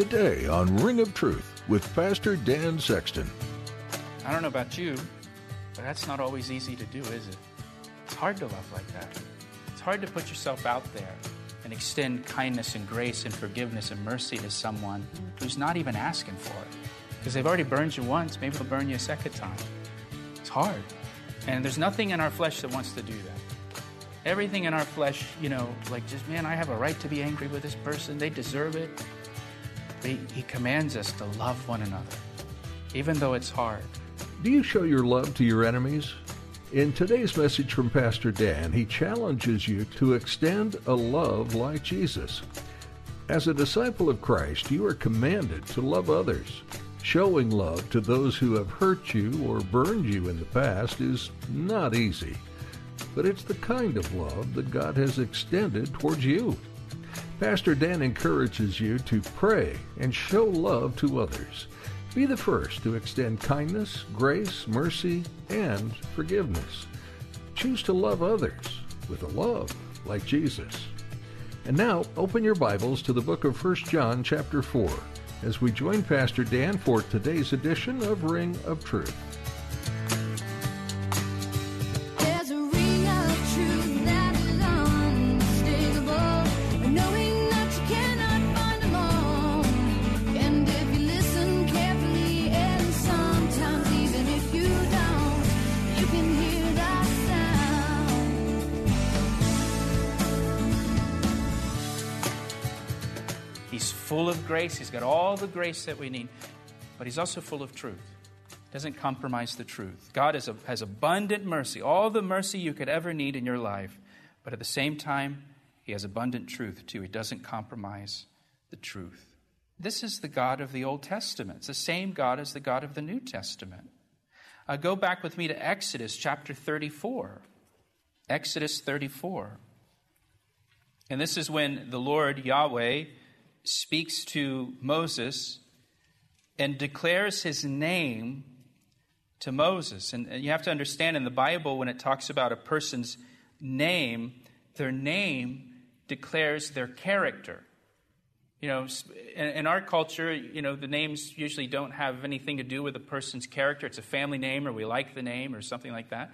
Today on Ring of Truth with Pastor Dan Sexton. I don't know about you, but that's not always easy to do, is it? It's hard to love like that. It's hard to put yourself out there and extend kindness and grace and forgiveness and mercy to someone who's not even asking for it. Because they've already burned you once, maybe they'll burn you a second time. It's hard. And there's nothing in our flesh that wants to do that. Everything in our flesh, you know, like just, man, I have a right to be angry with this person. They deserve it. He, commands us to love one another, even though it's hard. Do you show your love to your enemies? In today's message from Pastor Dan, he challenges you to extend a love like Jesus. As a disciple of Christ, you are commanded to love others. Showing love to those who have hurt you or burned you in the past is not easy, but it's the kind of love that God has extended towards you. Pastor Dan encourages you to pray and show love to others. Be the first to extend kindness, grace, mercy, and forgiveness. Choose to love others with a love like Jesus. And now, open your Bibles to the book of 1 John chapter 4 as we join Pastor Dan for today's edition of Ring of Truth. Grace. He's got all the grace that we need, but he's also full of truth. Doesn't compromise the truth. God a, has abundant mercy, all the mercy you could ever need in your life, but at the same time, he has abundant truth too. He doesn't compromise the truth. This is the God of the Old Testament. It's the same God as the God of the New Testament. Uh, go back with me to Exodus chapter 34. Exodus 34. And this is when the Lord Yahweh speaks to Moses and declares his name to Moses. And uh, you have to understand in the Bible, when it talks about a person's name, their name declares their character. You know, in our culture, you know, the names usually don't have anything to do with a person's character. It's a family name, or we like the name, or something like that.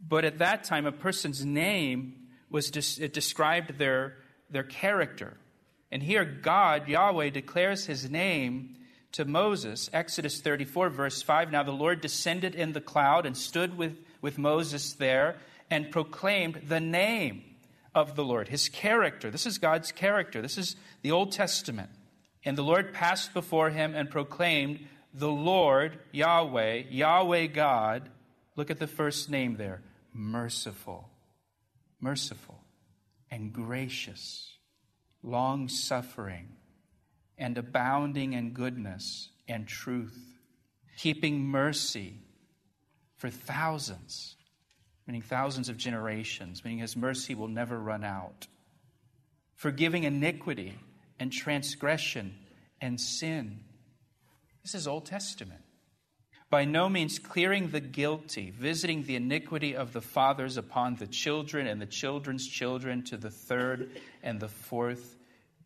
But at that time, a person's name was it described their, their character. And here, God, Yahweh, declares his name to Moses. Exodus 34, verse 5. Now the Lord descended in the cloud and stood with, with Moses there and proclaimed the name of the Lord, his character. This is God's character. This is the Old Testament. And the Lord passed before him and proclaimed, The Lord, Yahweh, Yahweh God. Look at the first name there merciful, merciful, and gracious long suffering, and abounding in goodness and truth, keeping mercy for thousands, meaning thousands of generations, meaning his mercy will never run out, forgiving iniquity and transgression and sin. This is Old Testament by no means clearing the guilty, visiting the iniquity of the fathers upon the children and the children's children to the third and the fourth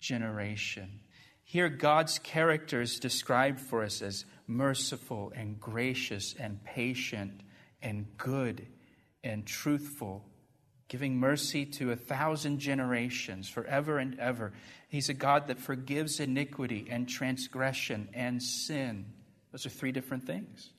generation. Here, God's character is described for us as merciful and gracious and patient and good and truthful, giving mercy to a thousand generations forever and ever. He's a God that forgives iniquity and transgression and sin. Those are three different things.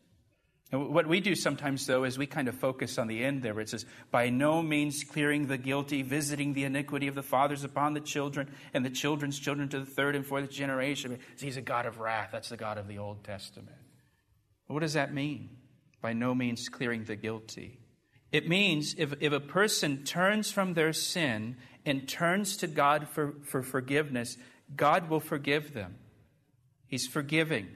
And what we do sometimes, though, is we kind of focus on the end there it says, by no means clearing the guilty, visiting the iniquity of the fathers upon the children, and the children's children to the third and fourth generation. He's a God of wrath. That's the God of the Old Testament. what does that mean? By no means clearing the guilty. It means if, if a person turns from their sin and turns to God for, for forgiveness, God will forgive them. He's forgiving.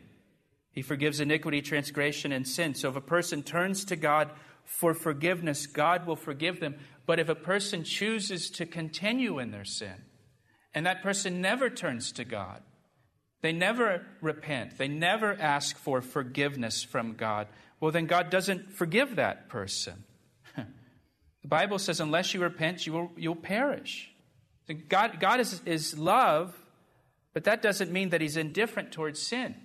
He forgives iniquity, transgression, and sin. So if a person turns to God for forgiveness, God will forgive them. But if a person chooses to continue in their sin, and that person never turns to God, they never repent, they never ask for forgiveness from God, well, then God doesn't forgive that person. the Bible says, unless you repent, you will, you'll perish. God, God is, is love, but that doesn't mean that He's indifferent towards sin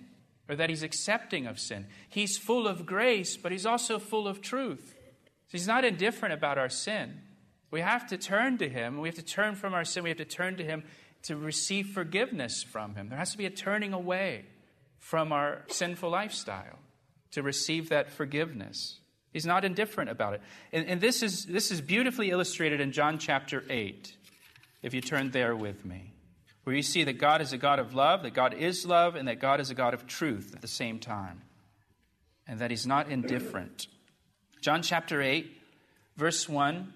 or that he's accepting of sin. He's full of grace, but he's also full of truth. So he's not indifferent about our sin. We have to turn to him. We have to turn from our sin. We have to turn to him to receive forgiveness from him. There has to be a turning away from our sinful lifestyle to receive that forgiveness. He's not indifferent about it. And, and this, is, this is beautifully illustrated in John chapter 8, if you turn there with me where you see that God is a God of love, that God is love, and that God is a God of truth at the same time, and that He's not indifferent. John chapter 8, verse 1.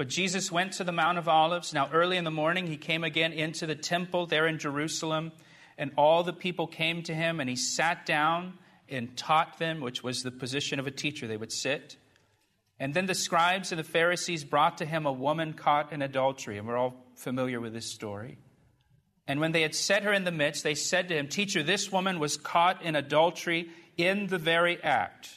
But Jesus went to the Mount of Olives. Now, early in the morning, he came again into the temple there in Jerusalem, and all the people came to him, and he sat down and taught them, which was the position of a teacher. They would sit. And then the scribes and the Pharisees brought to him a woman caught in adultery, and we're all familiar with this story. And when they had set her in the midst, they said to him, Teacher, this woman was caught in adultery in the very act.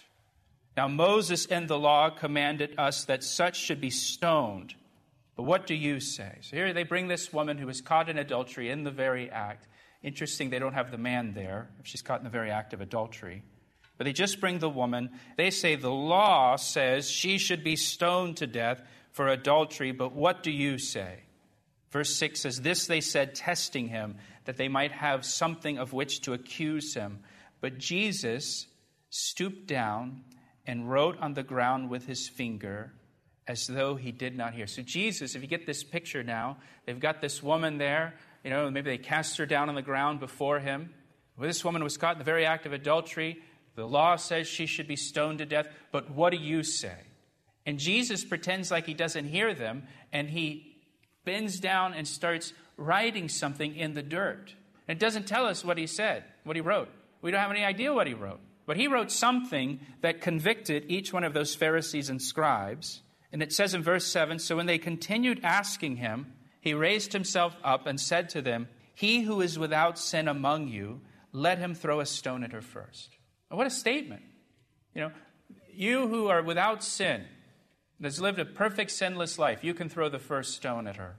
Now, Moses in the law commanded us that such should be stoned. But what do you say? So here they bring this woman who was caught in adultery in the very act. Interesting, they don't have the man there if she's caught in the very act of adultery. But they just bring the woman. They say the law says she should be stoned to death for adultery, but what do you say? Verse 6 says, This they said, testing him, that they might have something of which to accuse him. But Jesus stooped down and wrote on the ground with his finger as though he did not hear. So, Jesus, if you get this picture now, they've got this woman there. You know, maybe they cast her down on the ground before him. Well, this woman was caught in the very act of adultery. The law says she should be stoned to death. But what do you say? And Jesus pretends like he doesn't hear them, and he bends down and starts writing something in the dirt. It doesn't tell us what he said, what he wrote. We don't have any idea what he wrote. But he wrote something that convicted each one of those Pharisees and scribes. And it says in verse 7 So when they continued asking him, he raised himself up and said to them, He who is without sin among you, let him throw a stone at her first. what a statement. You know, you who are without sin, that's lived a perfect sinless life, you can throw the first stone at her.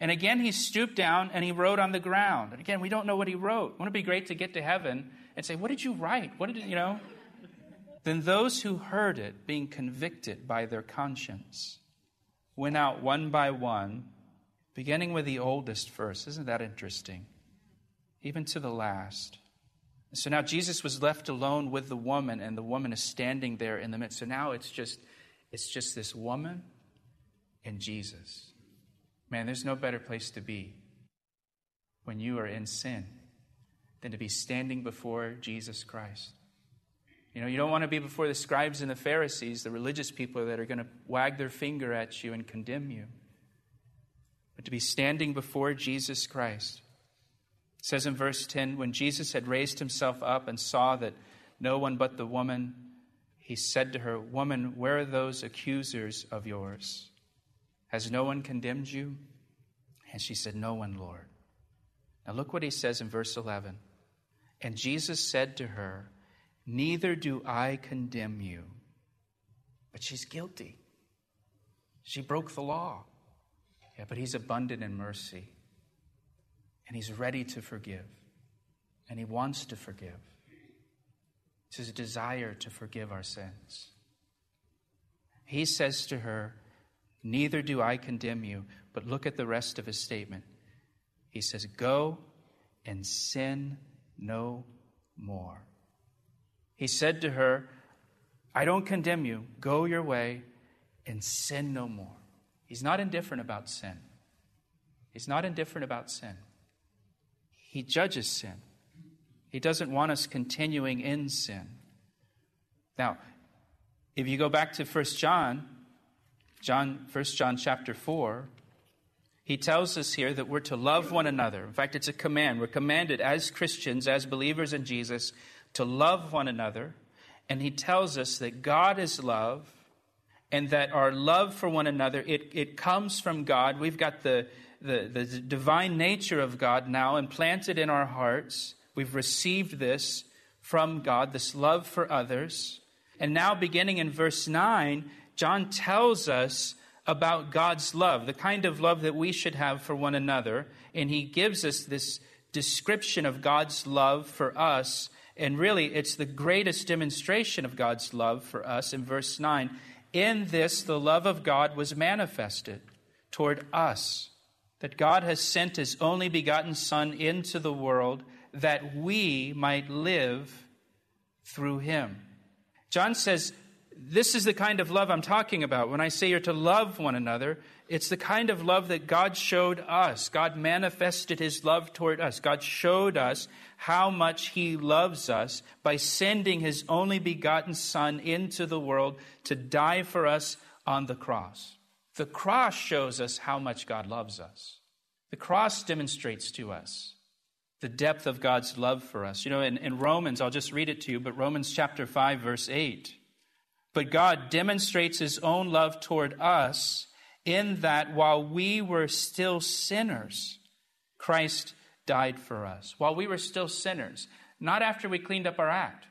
And again, he stooped down and he wrote on the ground. And again, we don't know what he wrote. Wouldn't it be great to get to heaven and say, What did you write? What did you know? Then those who heard it, being convicted by their conscience, went out one by one, beginning with the oldest first. Isn't that interesting? Even to the last. So now Jesus was left alone with the woman, and the woman is standing there in the midst. So now it's just it's just this woman and Jesus. Man, there's no better place to be when you are in sin than to be standing before Jesus Christ. You know, you don't want to be before the scribes and the Pharisees, the religious people that are going to wag their finger at you and condemn you, but to be standing before Jesus Christ. It says in verse 10 when Jesus had raised himself up and saw that no one but the woman he said to her, Woman, where are those accusers of yours? Has no one condemned you? And she said, No one, Lord. Now look what he says in verse 11. And Jesus said to her, Neither do I condemn you. But she's guilty. She broke the law. Yeah, but he's abundant in mercy. And he's ready to forgive. And he wants to forgive. It's his desire to forgive our sins. He says to her, Neither do I condemn you. But look at the rest of his statement. He says, Go and sin no more. He said to her, I don't condemn you. Go your way and sin no more. He's not indifferent about sin. He's not indifferent about sin. He judges sin. He doesn't want us continuing in sin. Now, if you go back to 1 John, John 1 John chapter 4, he tells us here that we're to love one another. In fact, it's a command. We're commanded as Christians, as believers in Jesus, to love one another. And he tells us that God is love and that our love for one another, it, it comes from God. We've got the, the, the divine nature of God now implanted in our hearts. We've received this from God, this love for others. And now, beginning in verse 9, John tells us about God's love, the kind of love that we should have for one another. And he gives us this description of God's love for us. And really, it's the greatest demonstration of God's love for us in verse 9. In this, the love of God was manifested toward us, that God has sent his only begotten Son into the world that we might live through him. John says, this is the kind of love I'm talking about. When I say you're to love one another, it's the kind of love that God showed us. God manifested his love toward us. God showed us how much he loves us by sending his only begotten Son into the world to die for us on the cross. The cross shows us how much God loves us. The cross demonstrates to us the depth of God's love for us. You know, in, in Romans, I'll just read it to you, but Romans chapter 5, verse 8. But God demonstrates his own love toward us in that while we were still sinners, Christ died for us. While we were still sinners, not after we cleaned up our act,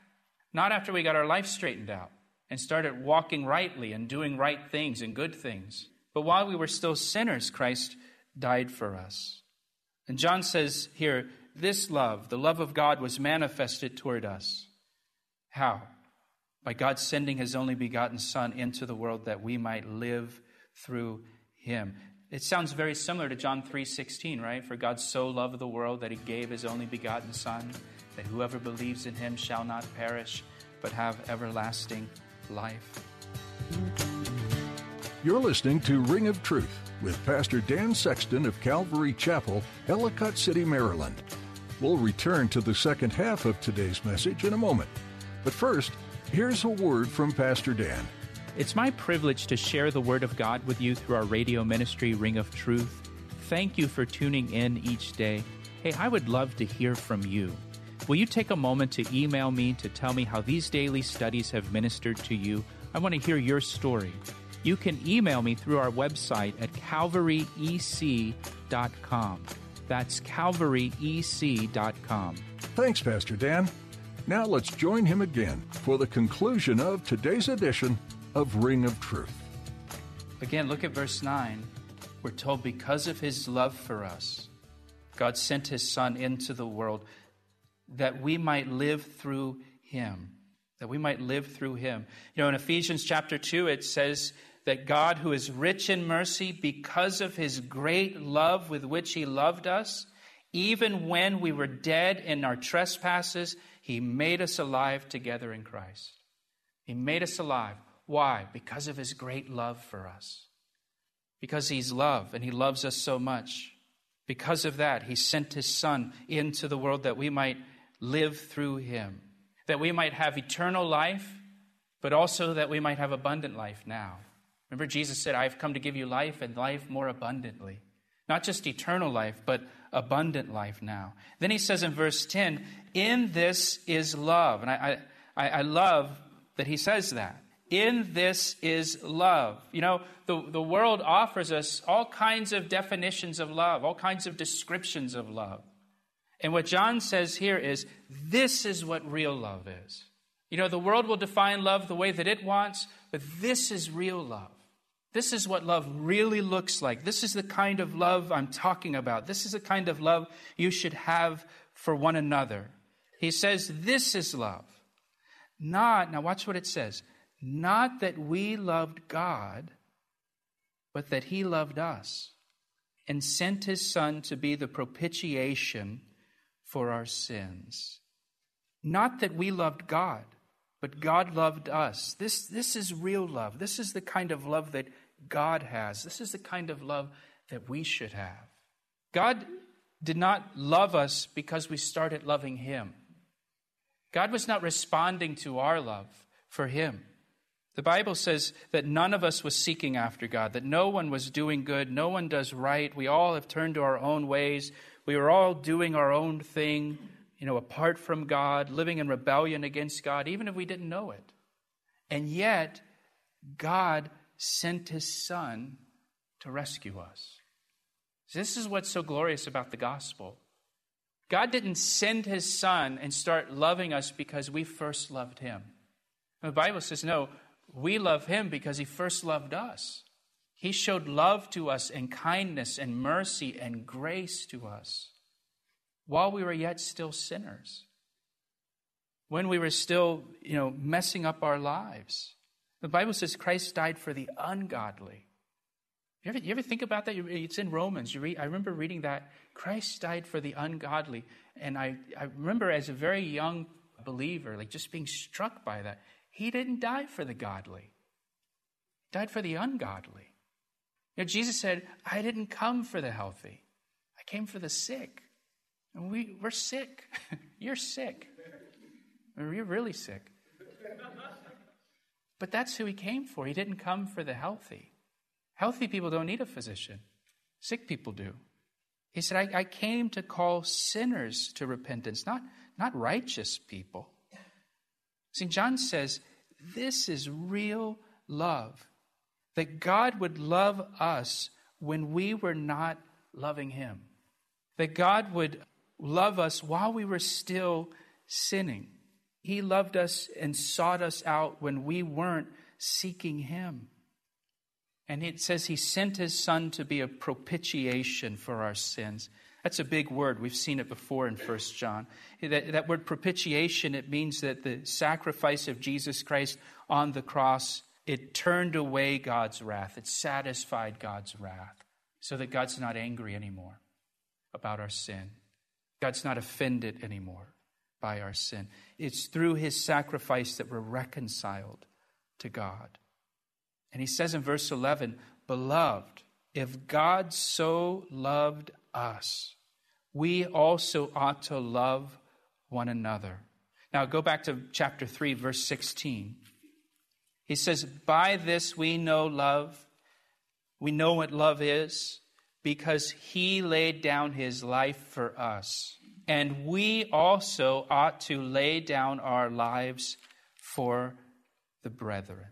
not after we got our life straightened out and started walking rightly and doing right things and good things, but while we were still sinners, Christ died for us. And John says here, this love, the love of God, was manifested toward us. How? by God sending his only begotten Son into the world that we might live through him. It sounds very similar to John 3:16, right? For God so loved the world that he gave his only begotten son that whoever believes in him shall not perish but have everlasting life. You're listening to Ring of Truth with Pastor Dan Sexton of Calvary Chapel, Ellicott City, Maryland. We'll return to the second half of today's message in a moment. But first, Here's a word from Pastor Dan. It's my privilege to share the Word of God with you through our radio ministry, Ring of Truth. Thank you for tuning in each day. Hey, I would love to hear from you. Will you take a moment to email me to tell me how these daily studies have ministered to you? I want to hear your story. You can email me through our website at calvaryec.com. That's calvaryec.com. Thanks, Pastor Dan. Now let's join him again for the conclusion of today's edition of Ring of Truth. Again, look at verse 9. We're told because of his love for us, God sent his Son into the world that we might live through him. That we might live through him. You know, in Ephesians chapter 2, it says that God, who is rich in mercy, because of his great love with which he loved us, even when we were dead in our trespasses, he made us alive together in Christ. He made us alive. Why? Because of His great love for us. Because He's love and He loves us so much. Because of that, He sent His Son into the world that we might live through Him, that we might have eternal life, but also that we might have abundant life now. Remember, Jesus said, I have come to give you life and life more abundantly. Not just eternal life, but abundant life now. Then he says in verse 10, In this is love. And I, I, I love that he says that. In this is love. You know, the, the world offers us all kinds of definitions of love, all kinds of descriptions of love. And what John says here is this is what real love is. You know, the world will define love the way that it wants, but this is real love. This is what love really looks like. This is the kind of love I'm talking about. This is the kind of love you should have for one another. He says, This is love. Not, now watch what it says, not that we loved God, but that He loved us and sent His Son to be the propitiation for our sins. Not that we loved God, but God loved us. This, this is real love. This is the kind of love that God has. This is the kind of love that we should have. God did not love us because we started loving Him. God was not responding to our love for Him. The Bible says that none of us was seeking after God, that no one was doing good, no one does right. We all have turned to our own ways. We were all doing our own thing, you know, apart from God, living in rebellion against God, even if we didn't know it. And yet, God sent his Son to rescue us. This is what's so glorious about the gospel. God didn't send his Son and start loving us because we first loved him. The Bible says, no, we love him because he first loved us. He showed love to us and kindness and mercy and grace to us while we were yet still sinners. When we were still, you know, messing up our lives. The Bible says Christ died for the ungodly. You ever, you ever think about that? It's in Romans. Read, I remember reading that. Christ died for the ungodly. And I, I remember as a very young believer, like just being struck by that. He didn't die for the godly, he died for the ungodly. You know, Jesus said, I didn't come for the healthy, I came for the sick. And we, we're sick. You're sick. You're really sick. But that's who he came for. He didn't come for the healthy. Healthy people don't need a physician, sick people do. He said, I, I came to call sinners to repentance, not, not righteous people. St. John says, this is real love. That God would love us when we were not loving Him. That God would love us while we were still sinning. He loved us and sought us out when we weren't seeking Him. And it says He sent His Son to be a propitiation for our sins. That's a big word. We've seen it before in 1 John. That, that word propitiation, it means that the sacrifice of Jesus Christ on the cross, it turned away God's wrath. It satisfied God's wrath so that God's not angry anymore about our sin. God's not offended anymore by our sin. It's through his sacrifice that we're reconciled to God. And he says in verse 11, Beloved, if God so loved us, we also ought to love one another. Now go back to chapter 3, verse 16. He says, By this we know love. We know what love is because he laid down his life for us. And we also ought to lay down our lives for the brethren.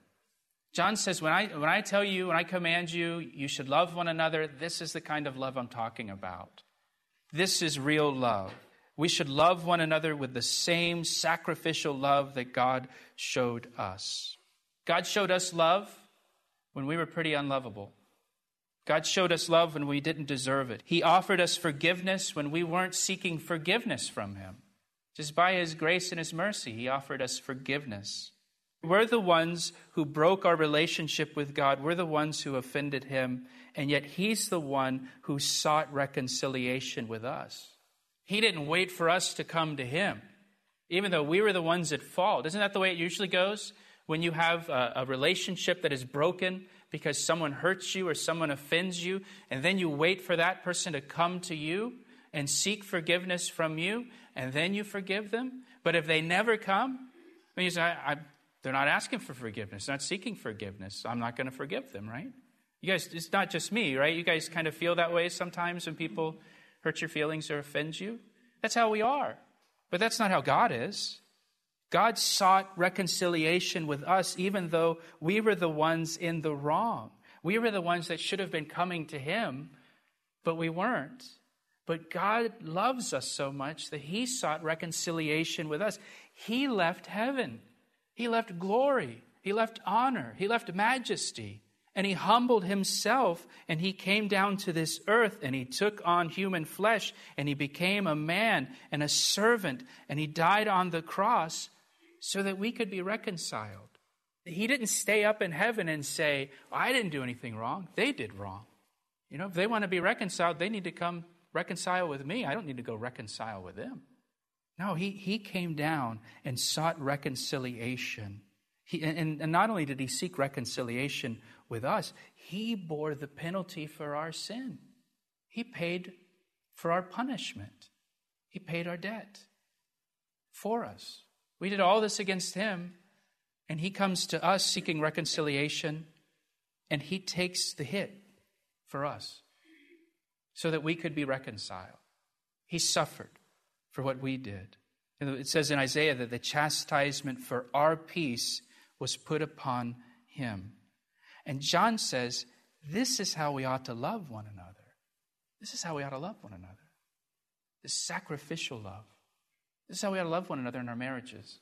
John says, when I, when I tell you, when I command you, you should love one another, this is the kind of love I'm talking about. This is real love. We should love one another with the same sacrificial love that God showed us. God showed us love when we were pretty unlovable. God showed us love when we didn't deserve it. He offered us forgiveness when we weren't seeking forgiveness from Him. Just by His grace and His mercy, He offered us forgiveness. We're the ones who broke our relationship with God. We're the ones who offended Him. And yet He's the one who sought reconciliation with us. He didn't wait for us to come to Him, even though we were the ones at fault. Isn't that the way it usually goes? When you have a, a relationship that is broken, because someone hurts you or someone offends you, and then you wait for that person to come to you and seek forgiveness from you, and then you forgive them. But if they never come, I mean, I, I, they're not asking for forgiveness, not seeking forgiveness. I'm not going to forgive them, right? You guys, it's not just me, right? You guys kind of feel that way sometimes when people hurt your feelings or offend you. That's how we are. But that's not how God is. God sought reconciliation with us, even though we were the ones in the wrong. We were the ones that should have been coming to Him, but we weren't. But God loves us so much that He sought reconciliation with us. He left heaven, He left glory, He left honor, He left majesty. And he humbled himself and he came down to this earth and he took on human flesh and he became a man and a servant and he died on the cross so that we could be reconciled. He didn't stay up in heaven and say, I didn't do anything wrong. They did wrong. You know, if they want to be reconciled, they need to come reconcile with me. I don't need to go reconcile with them. No, he, he came down and sought reconciliation. He, and, and not only did he seek reconciliation with us, he bore the penalty for our sin. He paid for our punishment, he paid our debt for us. We did all this against him, And he comes to us seeking reconciliation, and he takes the hit for us so that we could be reconciled. He suffered for what we did. It says in Isaiah that the chastisement for our peace was put upon him. And John says, This is how we ought to love one another. This is how we ought to love one another. This sacrificial love. This is how we ought to love one another in our marriages.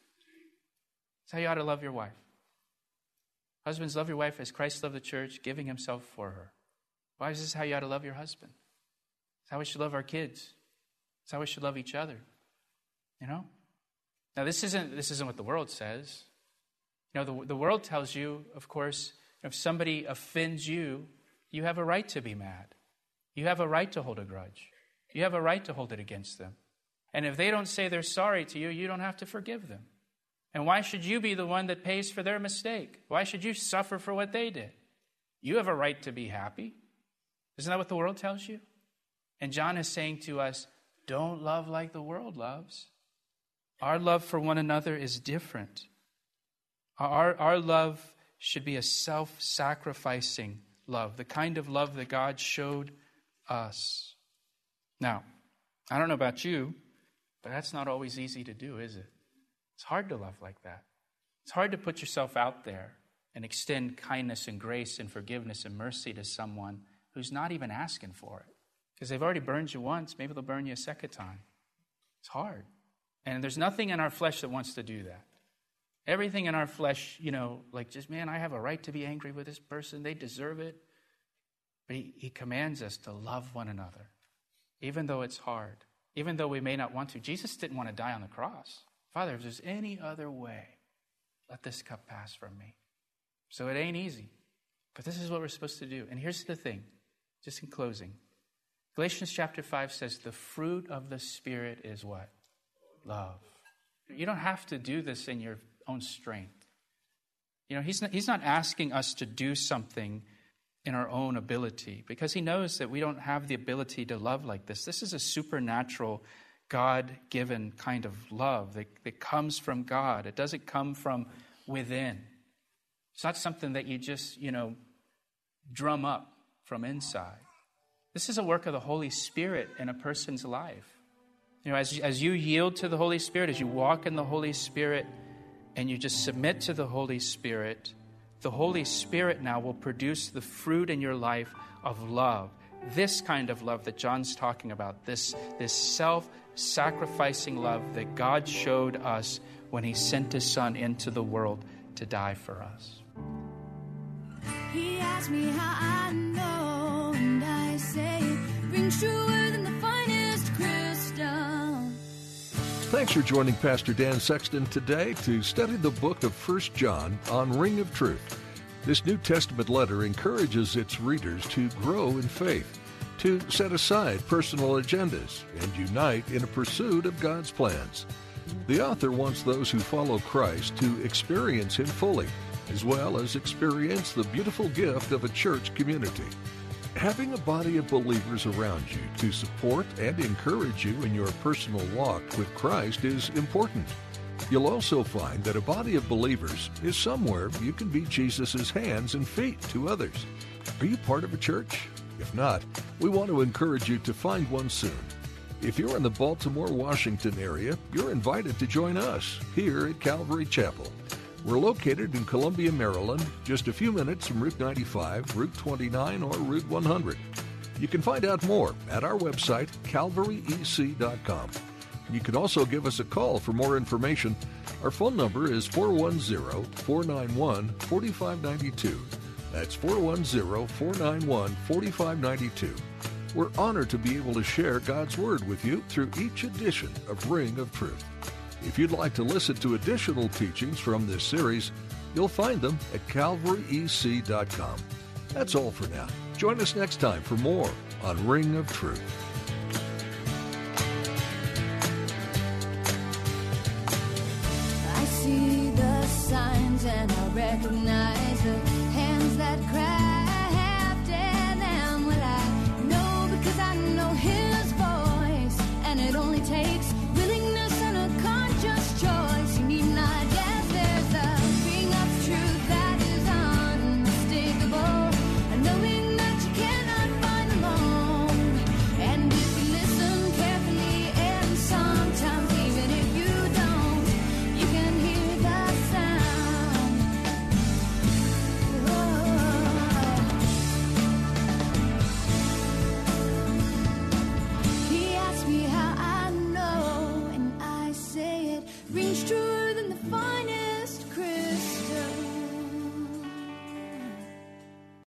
It's how you ought to love your wife. Husbands, love your wife as Christ loved the church, giving himself for her. Wives, this is how you ought to love your husband. It's how we should love our kids. It's how we should love each other. You know? Now this isn't this isn't what the world says. You know, the, the world tells you, of course, if somebody offends you, you have a right to be mad. You have a right to hold a grudge. You have a right to hold it against them. And if they don't say they're sorry to you, you don't have to forgive them. And why should you be the one that pays for their mistake? Why should you suffer for what they did? You have a right to be happy. Isn't that what the world tells you? And John is saying to us, don't love like the world loves. Our love for one another is different. Our, our love should be a self sacrificing love, the kind of love that God showed us. Now, I don't know about you, but that's not always easy to do, is it? It's hard to love like that. It's hard to put yourself out there and extend kindness and grace and forgiveness and mercy to someone who's not even asking for it. Because they've already burned you once, maybe they'll burn you a second time. It's hard. And there's nothing in our flesh that wants to do that. Everything in our flesh, you know, like just, man, I have a right to be angry with this person. They deserve it. But he, he commands us to love one another, even though it's hard, even though we may not want to. Jesus didn't want to die on the cross. Father, if there's any other way, let this cup pass from me. So it ain't easy. But this is what we're supposed to do. And here's the thing, just in closing Galatians chapter 5 says, The fruit of the Spirit is what? Love. You don't have to do this in your own strength. You know, he's not, he's not asking us to do something in our own ability because he knows that we don't have the ability to love like this. This is a supernatural God given kind of love that, that comes from God. It doesn't come from within. It's not something that you just, you know, drum up from inside. This is a work of the Holy Spirit in a person's life. You know, as, as you yield to the Holy Spirit, as you walk in the Holy Spirit, and you just submit to the Holy Spirit, the Holy Spirit now will produce the fruit in your life of love. This kind of love that John's talking about, this, this self sacrificing love that God showed us when He sent His Son into the world to die for us. He asked me how I know, and I say truer Thanks for joining Pastor Dan Sexton today to study the book of First John on Ring of Truth. This New Testament letter encourages its readers to grow in faith to set aside personal agendas and unite in a pursuit of God's plans. The author wants those who follow Christ to experience Him fully, as well as experience the beautiful gift of a church community. Having a body of believers around you to support and encourage you in your personal walk with Christ is important. You'll also find that a body of believers is somewhere you can be Jesus' hands and feet to others. Are you part of a church? If not, we want to encourage you to find one soon. If you're in the Baltimore, Washington area, you're invited to join us here at Calvary Chapel. We're located in Columbia, Maryland, just a few minutes from Route 95, Route 29, or Route 100. You can find out more at our website, calvaryec.com. You can also give us a call for more information. Our phone number is 410 491 4592. That's 410 491 4592. We're honored to be able to share God's Word with you through each edition of Ring of Truth. If you'd like to listen to additional teachings from this series, you'll find them at calvaryec.com. That's all for now. Join us next time for more on Ring of Truth. I see the signs and I recognize